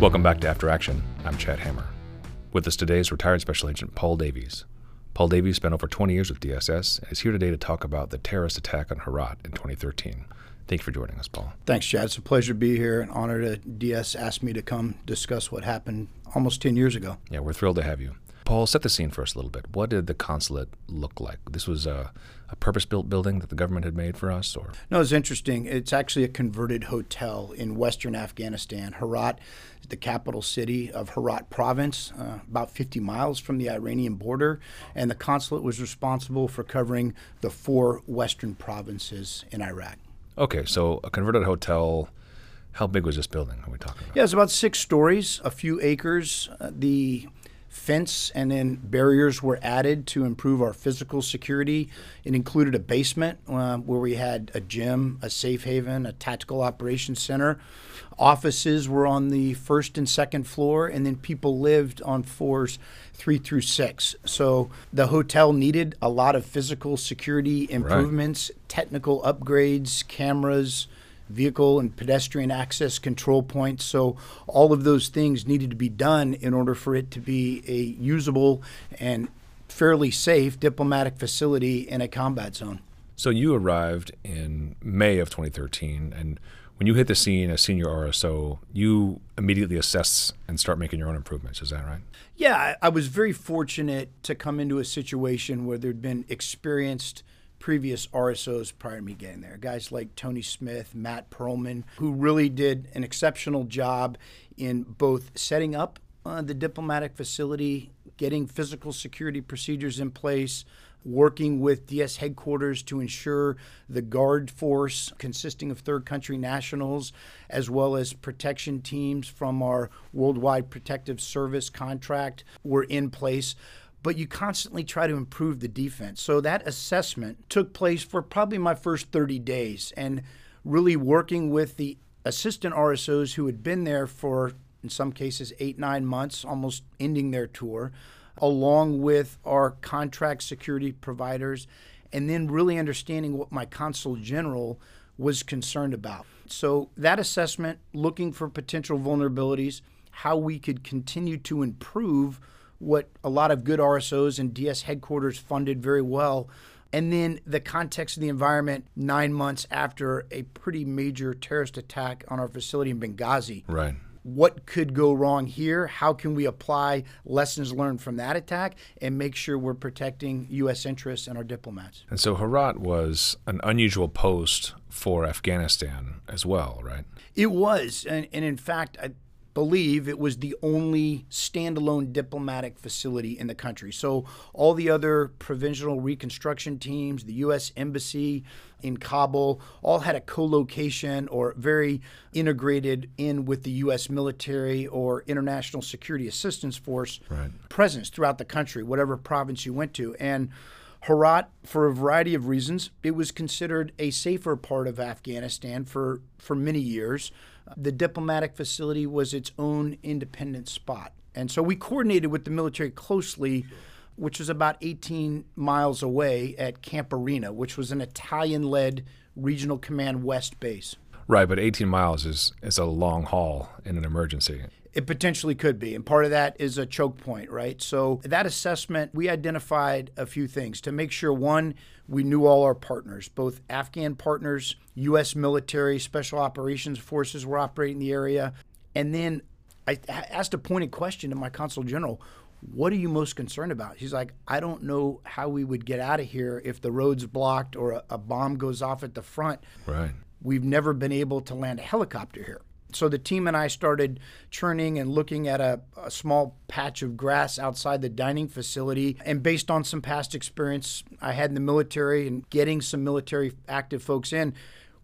Welcome back to After Action. I'm Chad Hammer. With us today is retired Special Agent Paul Davies. Paul Davies spent over 20 years with DSS and is here today to talk about the terrorist attack on Herat in 2013. Thank you for joining us, Paul. Thanks, Chad. It's a pleasure to be here. An honor to DS asked me to come discuss what happened almost 10 years ago. Yeah, we're thrilled to have you. Paul, set the scene for us a little bit. What did the consulate look like? This was a, a purpose-built building that the government had made for us, or no? It's interesting. It's actually a converted hotel in western Afghanistan. Herat the capital city of Herat province, uh, about 50 miles from the Iranian border, and the consulate was responsible for covering the four western provinces in Iraq. Okay, so a converted hotel. How big was this building? Are we talking about? Yeah, it's about six stories, a few acres. Uh, the fence and then barriers were added to improve our physical security. It included a basement uh, where we had a gym, a safe haven, a tactical operations center. Offices were on the first and second floor, and then people lived on floors three through six. So the hotel needed a lot of physical security improvements, right. technical upgrades, cameras vehicle and pedestrian access control points. So all of those things needed to be done in order for it to be a usable and fairly safe diplomatic facility in a combat zone. So you arrived in May of 2013 and when you hit the scene as senior RSO, you immediately assess and start making your own improvements. Is that right? Yeah, I was very fortunate to come into a situation where there'd been experienced previous RSOs prior to me getting there. Guys like Tony Smith, Matt Perlman, who really did an exceptional job in both setting up uh, the diplomatic facility, getting physical security procedures in place, working with DS headquarters to ensure the guard force consisting of third country nationals, as well as protection teams from our Worldwide Protective Service contract, were in place but you constantly try to improve the defense. So that assessment took place for probably my first 30 days and really working with the assistant RSOs who had been there for, in some cases, eight, nine months, almost ending their tour, along with our contract security providers, and then really understanding what my consul general was concerned about. So that assessment, looking for potential vulnerabilities, how we could continue to improve what a lot of good RSOs and DS headquarters funded very well. And then the context of the environment nine months after a pretty major terrorist attack on our facility in Benghazi. Right. What could go wrong here? How can we apply lessons learned from that attack and make sure we're protecting U.S. interests and our diplomats? And so Herat was an unusual post for Afghanistan as well, right? It was. And, and in fact, I, believe it was the only standalone diplomatic facility in the country. So all the other provincial reconstruction teams, the U.S. Embassy in Kabul, all had a co-location or very integrated in with the U.S. military or International Security Assistance Force right. presence throughout the country, whatever province you went to. And Herat, for a variety of reasons, it was considered a safer part of Afghanistan for, for many years. The diplomatic facility was its own independent spot. And so we coordinated with the military closely, which was about 18 miles away at Camp Arena, which was an Italian led Regional Command West base. Right, but 18 miles is, is a long haul in an emergency. It potentially could be. And part of that is a choke point, right? So, that assessment, we identified a few things to make sure one, we knew all our partners, both Afghan partners, U.S. military, special operations forces were operating in the area. And then I asked a pointed question to my consul general what are you most concerned about? He's like, I don't know how we would get out of here if the road's blocked or a, a bomb goes off at the front. Right. We've never been able to land a helicopter here. So the team and I started churning and looking at a, a, small patch of grass outside the dining facility. And based on some past experience I had in the military and getting some military active folks in,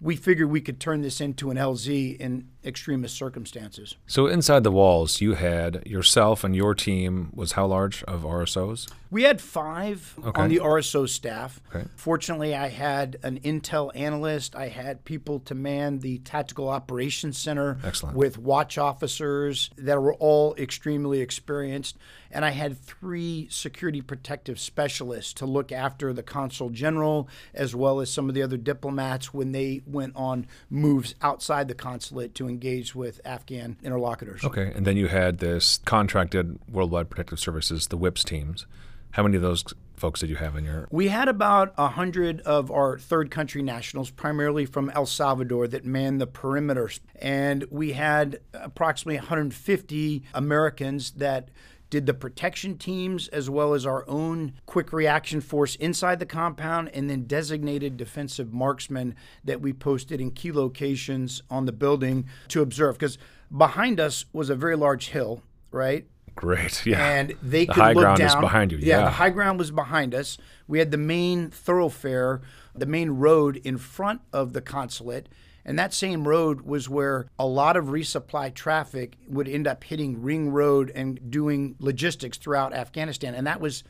we figured we could turn this into an LZ in extremist circumstances. So inside the walls, you had yourself and your team was how large of RSOs? We had five okay. on the RSO staff. Okay. Fortunately, I had an intel analyst. I had people to man the tactical operations center Excellent. with watch officers that were all extremely experienced. And I had three security protective specialists to look after the consul general as well as some of the other diplomats when they went on moves outside the consulate to engage with Afghan interlocutors. Okay, and then you had this contracted Worldwide Protective Services, the WIPS teams. How many of those folks did you have in your? We had about a hundred of our third country nationals, primarily from El Salvador, that manned the perimeters, and we had approximately 150 Americans that did the protection teams as well as our own quick reaction force inside the compound and then designated defensive marksmen that we posted in key locations on the building to observe because behind us was a very large hill right Great, yeah. and they the could high look ground down. is behind you. Yeah, Yeah, the high ground was behind us. We had the main thoroughfare, the main road in front of the consulate. And that same road was where a lot of resupply traffic would end up hitting Ring Road and doing logistics throughout Afghanistan. And that was,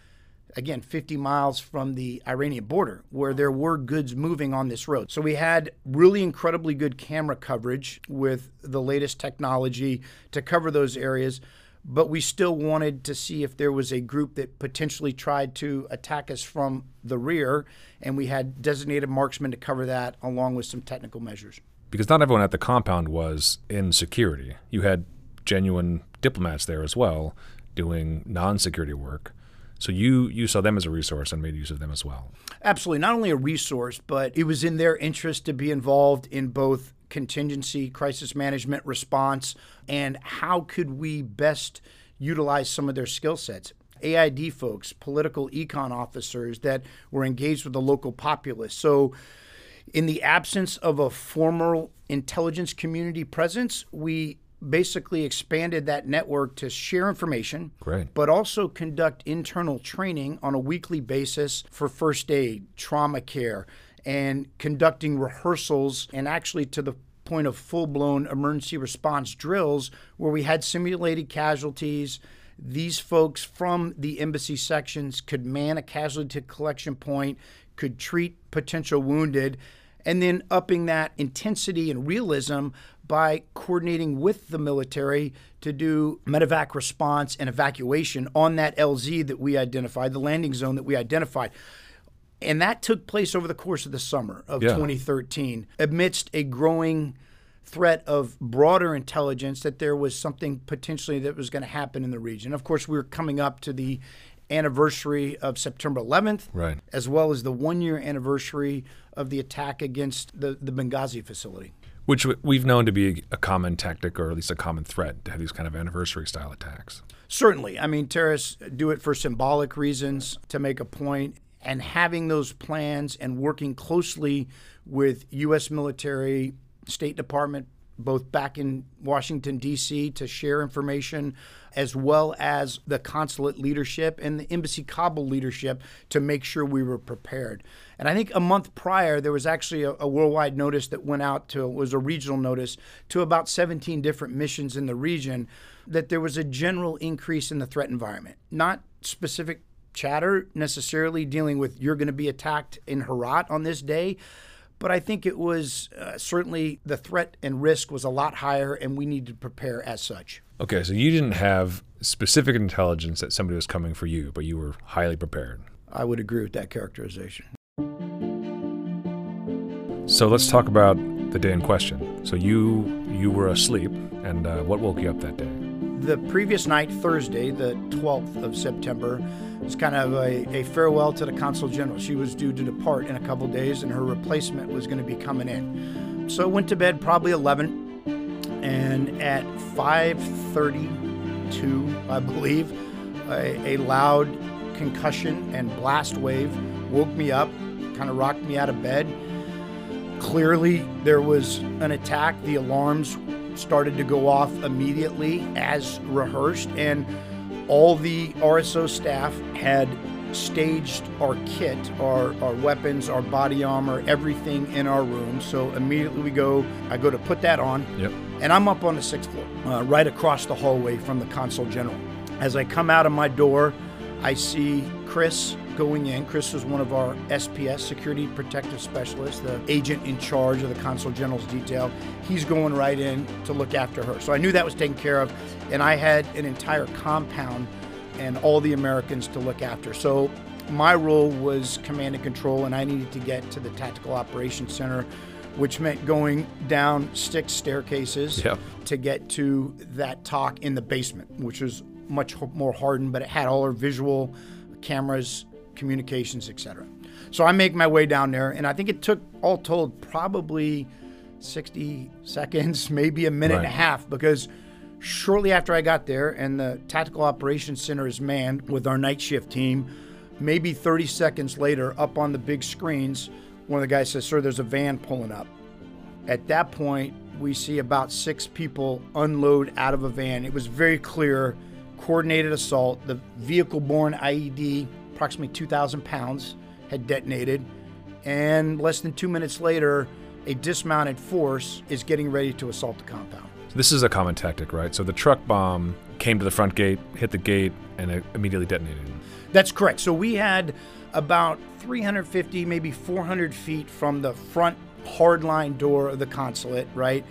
again, 50 miles from the Iranian border where there were goods moving on this road. So we had really incredibly good camera coverage with the latest technology to cover those areas but we still wanted to see if there was a group that potentially tried to attack us from the rear, and we had designated marksmen to cover that along with some technical measures. because not everyone at the compound was in security. You had genuine diplomats there as well, doing non-security work. So you you saw them as a resource and made use of them as well. Absolutely, not only a resource, but it was in their interest to be involved in both contingency, crisis management, response, and how could we best utilize some of their skill sets. AID folks, political econ officers that were engaged with the local populace. So, in the absence of a formal intelligence community presence, we basically expanded that network to share information, Great. but also conduct internal training on a weekly basis for first aid, trauma care, and conducting rehearsals and actually to the point of full blown emergency response drills where we had simulated casualties. These folks from the embassy sections could man a casualty collection point, could treat potential wounded, and then upping that intensity and realism by coordinating with the military to do medevac response and evacuation on that LZ that we identified, the landing zone that we identified. And that took place over the course of the summer of Yeah. 2013 amidst a growing threat of broader intelligence that there was something potentially that was going to happen in the region. Of course, we were coming up to the anniversary of September 11th, Right. as well as the one year anniversary of the attack against the, the Benghazi facility. Which we've known to be a common tactic or at least a common threat to have these kind of anniversary style attacks. Certainly. I mean, terrorists do it for symbolic reasons to make a point, and having those plans and working closely with U.S. military, State Department, both back in Washington, D.C., to share information, as well as the consulate leadership and the Embassy Kabul leadership to make sure we were prepared. And I think a month prior, there was actually a, a worldwide notice that went out to, was a regional notice to about 17 different missions in the region that there was a general increase in the threat environment. Not specific chatter necessarily dealing with you're going to be attacked in Herat on this day, but I think it was uh, certainly the threat and risk was a lot higher, and we needed to prepare as such. Okay, so you didn't have specific intelligence that somebody was coming for you, but you were highly prepared. I would agree with that characterization. So let's talk about the day in question. So you you were asleep, and uh, what woke you up that day? The previous night, Thursday, the 12th of September, was kind of a, a farewell to the consul general. She was due to depart in a couple days, and her replacement was going to be coming in. So I went to bed probably 11, and at 5:32, I believe, a, a loud concussion and blast wave woke me up, kind of rocked me out of bed. Clearly, there was an attack. The alarms started to go off immediately as rehearsed, and all the RSO staff had staged our kit, our, our weapons, our body armor, everything in our room. So immediately we go, I go to put that on, Yep. and I'm up on the sixth floor, uh, right across the hallway from the consul general. As I come out of my door, I see Chris going in. Chris was one of our SPS, Security Protective Specialists, the agent in charge of the consul general's detail. He's going right in to look after her. So I knew that was taken care of, and I had an entire compound and all the Americans to look after. So my role was command and control, and I needed to get to the Tactical Operations Center which meant going down stick staircases Yep. to get to that TOC in the basement, which was much more hardened, but it had all our visual cameras, communications, etc. So I make my way down there, and I think it took all told probably 60 seconds, maybe a minute and a half, because shortly after I got there and the tactical operations center is manned with our night shift team, maybe 30 seconds later, up on the big screens, one of the guys says, Sir, there's a van pulling up. At that point, we see about six people unload out of a van. It was very clear, coordinated assault. The vehicle borne IED, approximately 2,000 pounds, had detonated. And less than two minutes later, a dismounted force is getting ready to assault the compound. This is a common tactic, right? So the truck bomb came to the front gate, hit the gate, and it immediately detonated. That's correct. So we had about 350, maybe 400 feet from the front hardline door of the consulate, right?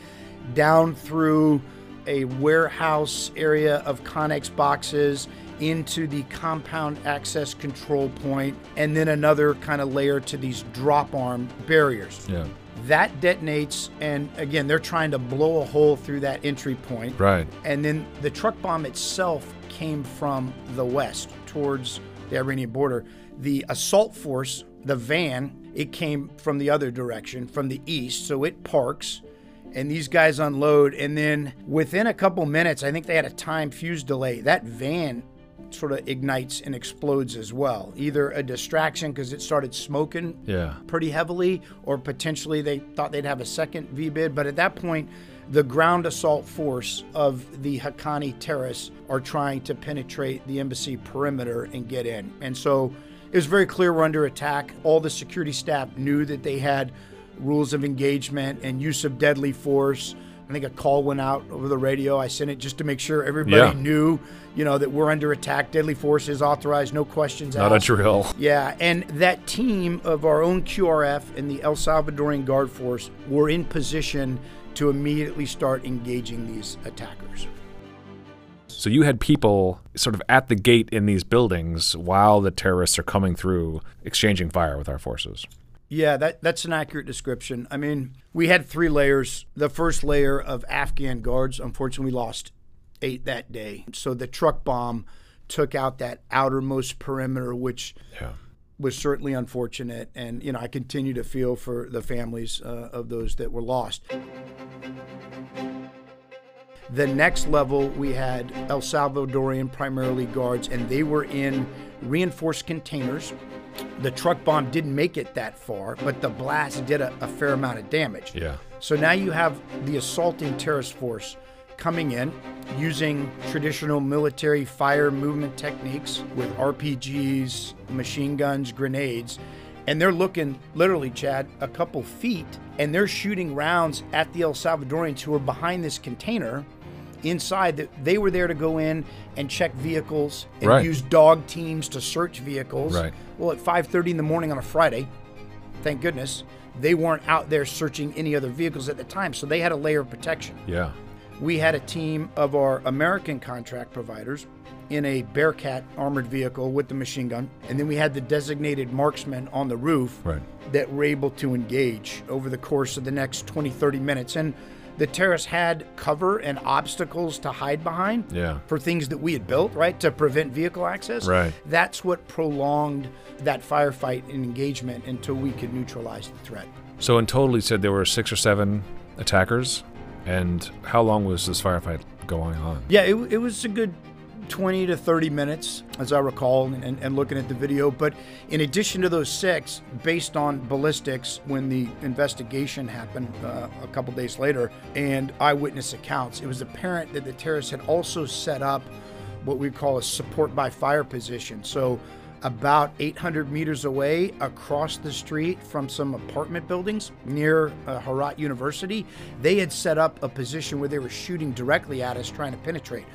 Down through a warehouse area of Connex boxes into the compound access control point, and then another kind of layer to these drop arm barriers. Yeah. That detonates, and again, they're trying to blow a hole through that entry point. Right. And then the truck bomb itself came from the west towards the Iranian border. The assault force, the van, it came from the other direction, from the east. So it parks and these guys unload. And then within a couple minutes, I think they had a time fuse delay. That van sort of ignites and explodes as well. Either a distraction because it started smoking Yeah. pretty heavily, or potentially they thought they'd have a second VBIED. But at that point, the ground assault force of the Haqqani terrorists are trying to penetrate the embassy perimeter and get in. And so it was very clear we're under attack. All the security staff knew that they had rules of engagement and use of deadly force. I think a call went out over the radio. I sent it just to make sure everybody Yeah. knew, you know, that we're under attack. Deadly force is authorized, no questions Not a drill. Yeah, and that team of our own QRF and the El Salvadorian Guard Force were in position to immediately start engaging these attackers. So you had people sort of at the gate in these buildings while the terrorists are coming through, exchanging fire with our forces. Yeah, that, that's an accurate description. I mean, we had three layers. The first layer of Afghan guards, unfortunately, we lost eight that day. So the truck bomb took out that outermost perimeter, which Yeah. was certainly unfortunate. And, you know, I continue to feel for the families uh, of those that were lost. The next level, we had El Salvadorian primarily guards, and they were in reinforced containers. The truck bomb didn't make it that far, but the blast did a, a fair amount of damage. Yeah. So now you have the assaulting terrorist force coming in using traditional military fire movement techniques with RPGs, machine guns, grenades. And they're looking literally, Chad, a couple feet, and they're shooting rounds at the El Salvadorians who are behind this container inside that they were there to go in and check vehicles and Right. use dog teams to search vehicles. Right. Well, at 5:30 in the morning on a Friday, thank goodness, they weren't out there searching any other vehicles at the time, so they had a layer of protection. Yeah. We had a team of our American contract providers in a Bearcat armored vehicle with the machine gun, and then we had the designated marksmen on the roof Right. that were able to engage over the course of the next 20, 30 minutes. And the terrace had cover and obstacles to hide behind Yeah. for things that we had built, right, to prevent vehicle access. Right. That's what prolonged that firefight and engagement until we could neutralize the threat. So in total, you said there were six or seven attackers. And how long was this firefight going on? Yeah, it, it was a good 20 to 30 minutes, as I recall, and, and looking at the video. But in addition to those six, based on ballistics, when the investigation happened uh, a couple days later, and eyewitness accounts, it was apparent that the terrorists had also set up what we call a support by fire position. So about 800 meters away across the street from some apartment buildings near uh, Herat University, they had set up a position where they were shooting directly at us, trying to penetrate.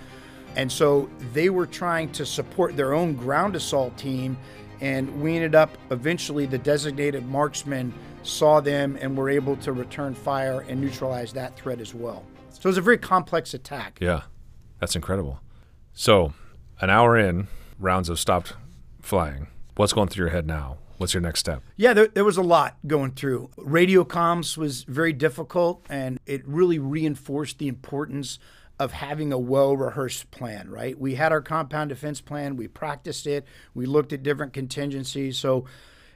And so they were trying to support their own ground assault team. And we ended up eventually, the designated marksmen saw them and were able to return fire and neutralize that threat as well. So it was a very complex attack. Yeah. That's incredible. So, an hour in, rounds have stopped flying. What's going through your head now? What's your next step? Yeah, there, there was a lot going through. Radio comms was very difficult, and it really reinforced the importance of having a well rehearsed plan, right? We had our compound defense plan, we practiced it, we looked at different contingencies. So,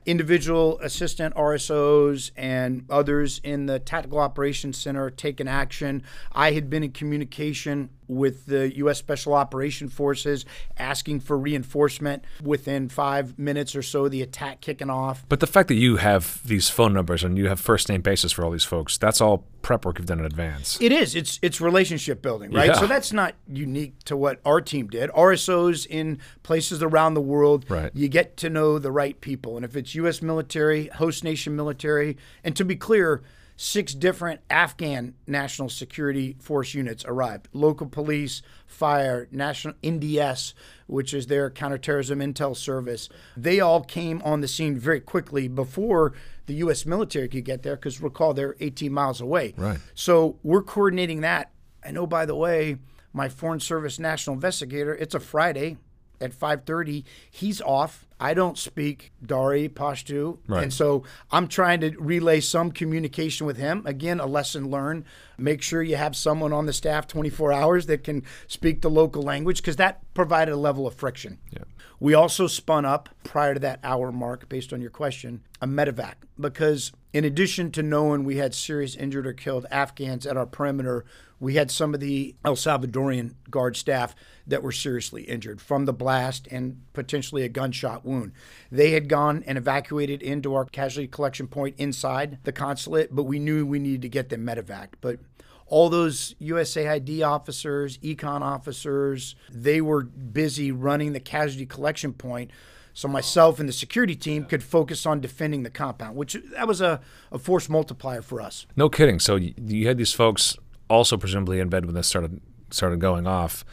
individual assistant RSOs and others in the Tactical Operations Center taking action. I had been in communication with the U.S. Special Operation Forces asking for reinforcement within five minutes or so, the attack kicking off. But the fact that you have these phone numbers and you have first name basis for all these folks, that's all prep work you've done in advance. It is. It's it's relationship building, right? Yeah. So that's not unique to what our team did. RSOs in places around the world, Right. you get to know the right people. And if it's U.S. military, host nation military, and to be clear, six different Afghan national security force units arrived local police, fire, national NDS, which is their counterterrorism intel service. They all came on the scene very quickly before the U.S. military could get there because recall they're 18 miles away. Right. So we're coordinating that. And oh, by the way, my Foreign Service National Investigator, it's a Friday at 5.30. He's off. I don't speak Dari, Pashto. Right. And so I'm trying to relay some communication with him. Again, a lesson learned. Make sure you have someone on the staff 24 hours that can speak the local language because that provided a level of friction. Yeah. We also spun up prior to that hour mark, based on your question, a medevac because in addition to knowing we had serious injured or killed Afghans at our perimeter, we had some of the El Salvadorian guard staff that were seriously injured from the blast and potentially a gunshot wound. They had gone and evacuated into our casualty collection point inside the consulate, but we knew we needed to get them medevac. But all those USAID officers, econ officers, they were busy running the casualty collection point. So myself and the security team could focus on defending the compound, which that was a, a force multiplier for us. No kidding. So you, you had these folks also presumably in bed when this started started going off.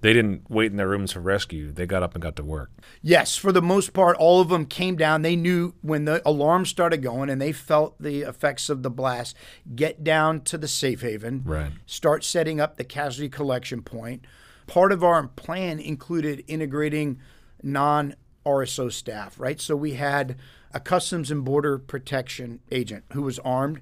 They didn't wait in their rooms for rescue. They got up and got to work. Yes, for the most part, all of them came down. They knew when the alarm started going and they felt the effects of the blast, get down to the safe haven, Right. start setting up the casualty collection point. Part of our plan included integrating non RSO staff, right? So we had a Customs and Border Protection agent who was armed,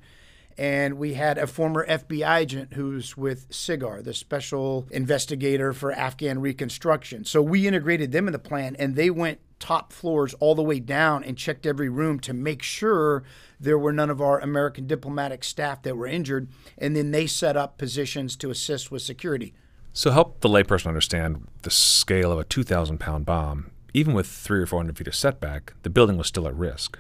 and we had a former FBI agent who's with SIGAR, the Special Investigator for Afghan Reconstruction. So we integrated them in the plan, and they went top floors all the way down and checked every room to make sure there were none of our American diplomatic staff that were injured, and then they set up positions to assist with security. So help the layperson understand the scale of a 2,000 pound bomb. Even with three or 400 feet of setback, the building was still at risk.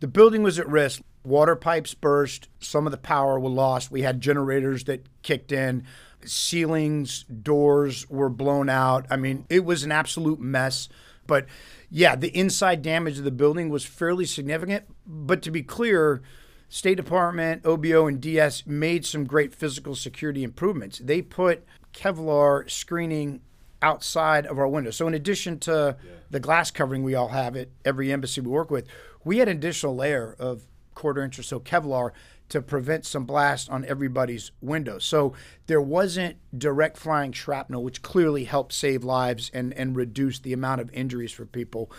The building was at risk. Water pipes burst. Some of the power was lost. We had generators that kicked in. Ceilings, doors were blown out. I mean, it was an absolute mess. But yeah, the inside damage of the building was fairly significant. But to be clear, State Department, OBO, and DS made some great physical security improvements. They put Kevlar screening outside of our window. So in addition to the glass covering we all have at every embassy we work with, we had an additional layer of quarter inch or so Kevlar to prevent some blast on everybody's window. So there wasn't direct flying shrapnel, which clearly helped save lives and, and reduce the amount of injuries for people.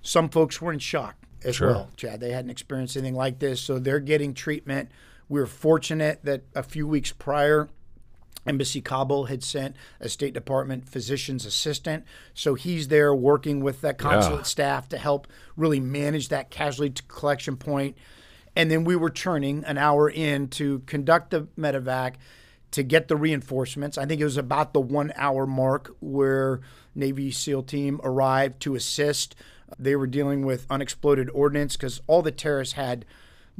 Some folks were in shock as Sure. well, Chad. They hadn't experienced anything like this, so they're getting treatment. We were fortunate that a few weeks prior, Embassy Kabul had sent a State Department physician's assistant. So he's there working with that consulate Yeah. staff to help really manage that casualty collection point. And then we were turning an hour in to conduct the medevac to get the reinforcements. I think it was about the one hour mark where Navy SEAL team arrived to assist. They were dealing with unexploded ordnance because all the terrorists had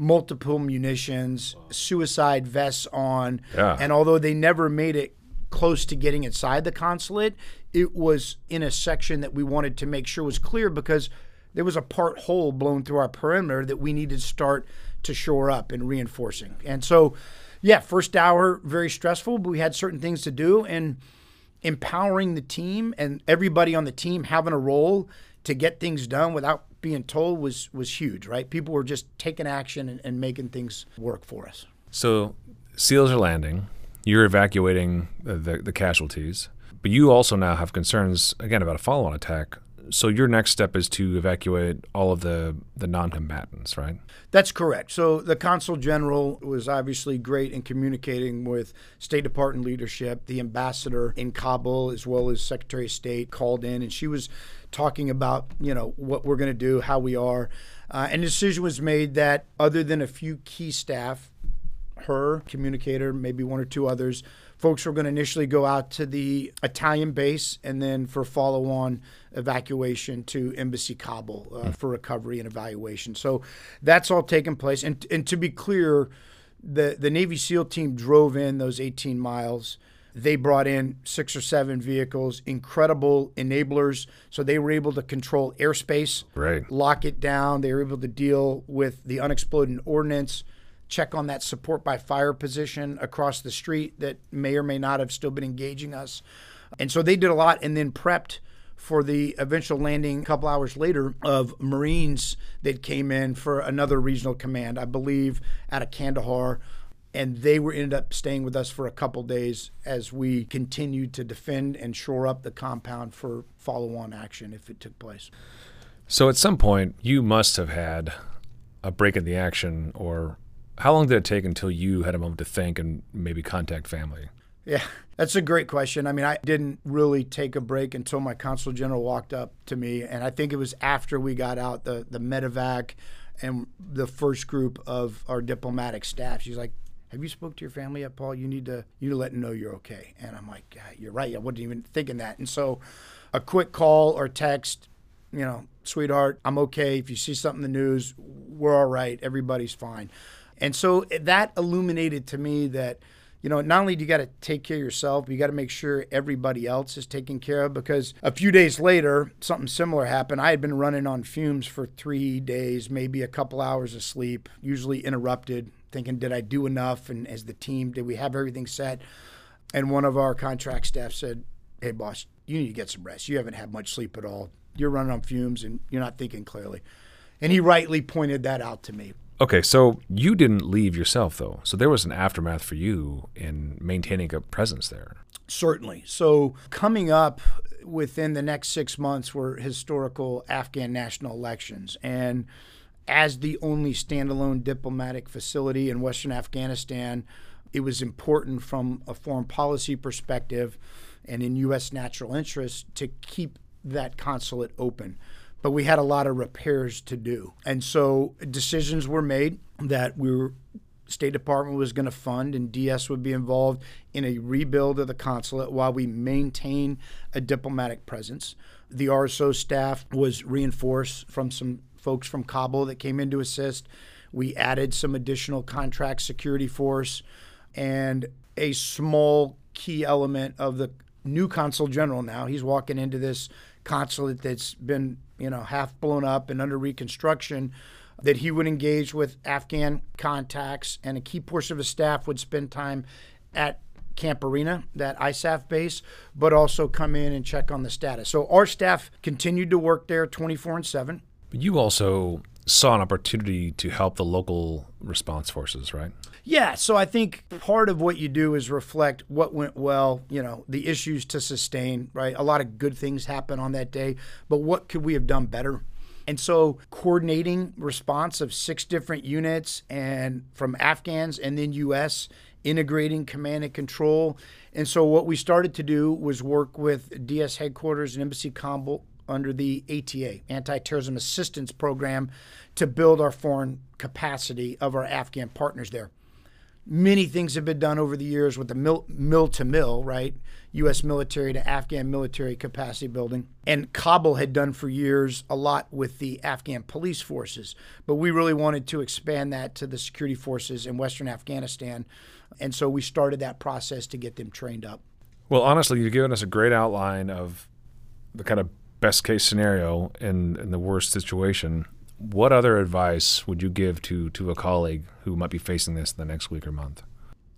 multiple munitions, suicide vests on, Yeah. and although they never made it close to getting inside the consulate, it was in a section that we wanted to make sure was clear because there was a part hole blown through our perimeter that we needed to start to shore up and reinforcing. And so, yeah, first hour very stressful, but we had certain things to do and empowering the team and everybody on the team having a role to get things done without being told was was huge, right? People were just taking action and, and making things work for us. So SEALs are landing. You're evacuating the, the, the casualties. But you also now have concerns, again, about a follow on attack So your next step is to evacuate all of the, the non-combatants, right? That's correct. So the consul general was obviously great in communicating with State Department leadership. The ambassador in Kabul, as well as Secretary of State, called in, and she was talking about you know what we're going to do, how we are, uh, and a decision was made that other than a few key staff, her communicator, maybe one or two others, folks were going to initially go out to the Italian base and then for follow on evacuation to Embassy Kabul uh, mm. for recovery and evaluation. So that's all taken place. And, and to be clear, the, the Navy SEAL team drove in those 18 miles. They brought in six or seven vehicles, incredible enablers. So they were able to control airspace, right. lock it down. They were able to deal with the unexploded ordnance check on that support by fire position across the street that may or may not have still been engaging us. And so they did a lot and then prepped for the eventual landing a couple hours later of Marines that came in for another regional command, I believe, out of Kandahar. And they were ended up staying with us for a couple days as we continued to defend and shore up the compound for follow on action if it took place. So at some point, you must have had a break in the action or how long did it take until you had a moment to think and maybe contact family? Yeah, that's a great question. I mean, I didn't really take a break until my consul general walked up to me, and I think it was after we got out the the medevac and the first group of our diplomatic staff. She's like, "Have you spoke to your family yet, Paul? You need to you need to let them know you're okay." And I'm like, "You're right. I wasn't even thinking that." And so, a quick call or text, you know, sweetheart, I'm okay. If you see something in the news, we're all right. Everybody's fine. And so that illuminated to me that, you know, not only do you got to take care of yourself, but you got to make sure everybody else is taken care of because a few days later, something similar happened. I had been running on fumes for three days, maybe a couple hours of sleep, usually interrupted, thinking, did I do enough? And as the team, did we have everything set? And one of our contract staff said, hey, boss, you need to get some rest. You haven't had much sleep at all. You're running on fumes and you're not thinking clearly. And he rightly pointed that out to me. Okay, so you didn't leave yourself though. So there was an aftermath for you in maintaining a presence there. Certainly. So coming up within the next six months were historical Afghan national elections. And as the only standalone diplomatic facility in Western Afghanistan, it was important from a foreign policy perspective and in U.S. natural interest to keep that consulate open but we had a lot of repairs to do. And so decisions were made that we were State Department was going to fund and DS would be involved in a rebuild of the consulate while we maintain a diplomatic presence. The RSO staff was reinforced from some folks from Kabul that came in to assist. We added some additional contract security force and a small key element of the new consul general now. He's walking into this consulate that's been you know half blown up and under reconstruction that he would engage with Afghan contacts and a key portion of his staff would spend time at Camp Arena, that ISAF base, but also come in and check on the status. So our staff continued to work there 24 and 7. But you also saw an opportunity to help the local response forces, right? Yeah, so I think part of what you do is reflect what went well, you know, the issues to sustain, right? A lot of good things happen on that day, but what could we have done better? And so coordinating response of six different units and from Afghans and then US integrating command and control. And so what we started to do was work with DS headquarters and Embassy Kabul under the ATA, Anti-Terrorism Assistance Program, to build our foreign capacity of our Afghan partners there many things have been done over the years with the mill, mill to mill, right? U.S. military to Afghan military capacity building. And Kabul had done for years a lot with the Afghan police forces. But we really wanted to expand that to the security forces in Western Afghanistan. And so we started that process to get them trained up. Well, honestly, you've given us a great outline of the kind of best case scenario in, in the worst situation what other advice would you give to to a colleague who might be facing this in the next week or month?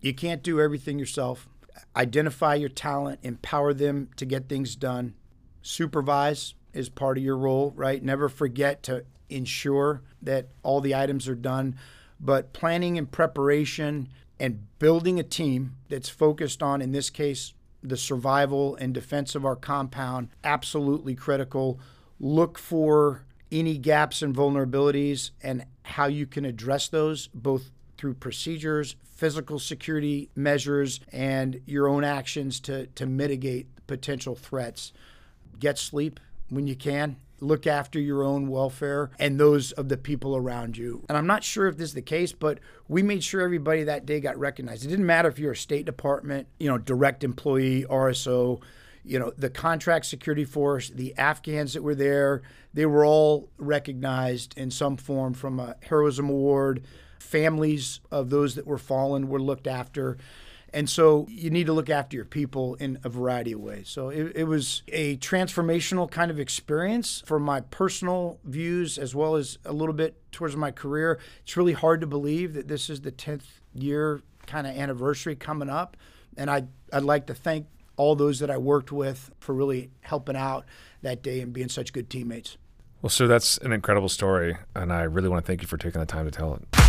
You can't do everything yourself. Identify your talent, empower them to get things done. Supervise is part of your role, right? Never forget to ensure that all the items are done. But planning and preparation and building a team that's focused on, in this case, the survival and defense of our compound, absolutely critical look for any gaps and vulnerabilities and how you can address those both through procedures, physical security measures, and your own actions to, to mitigate potential threats. Get sleep when you can. Look after your own welfare and those of the people around you. And I'm not sure if this is the case, but we made sure everybody that day got recognized. It didn't matter if you're a State Department, you know, direct employee, RSO, you know, the contract security force, the Afghans that were there, they were all recognized in some form from a heroism award. Families of those that were fallen were looked after. And so you need to look after your people in a variety of ways. So it, it, was a transformational kind of experience for my personal views as well as a little bit towards my career. It's really hard to believe that this is the 10th year kind of anniversary coming up. And I, I'd like to thank all those that I worked with for really helping out that day and being such good teammates. Well, sir, that's an incredible story, and I really want to thank you for taking the time to tell it.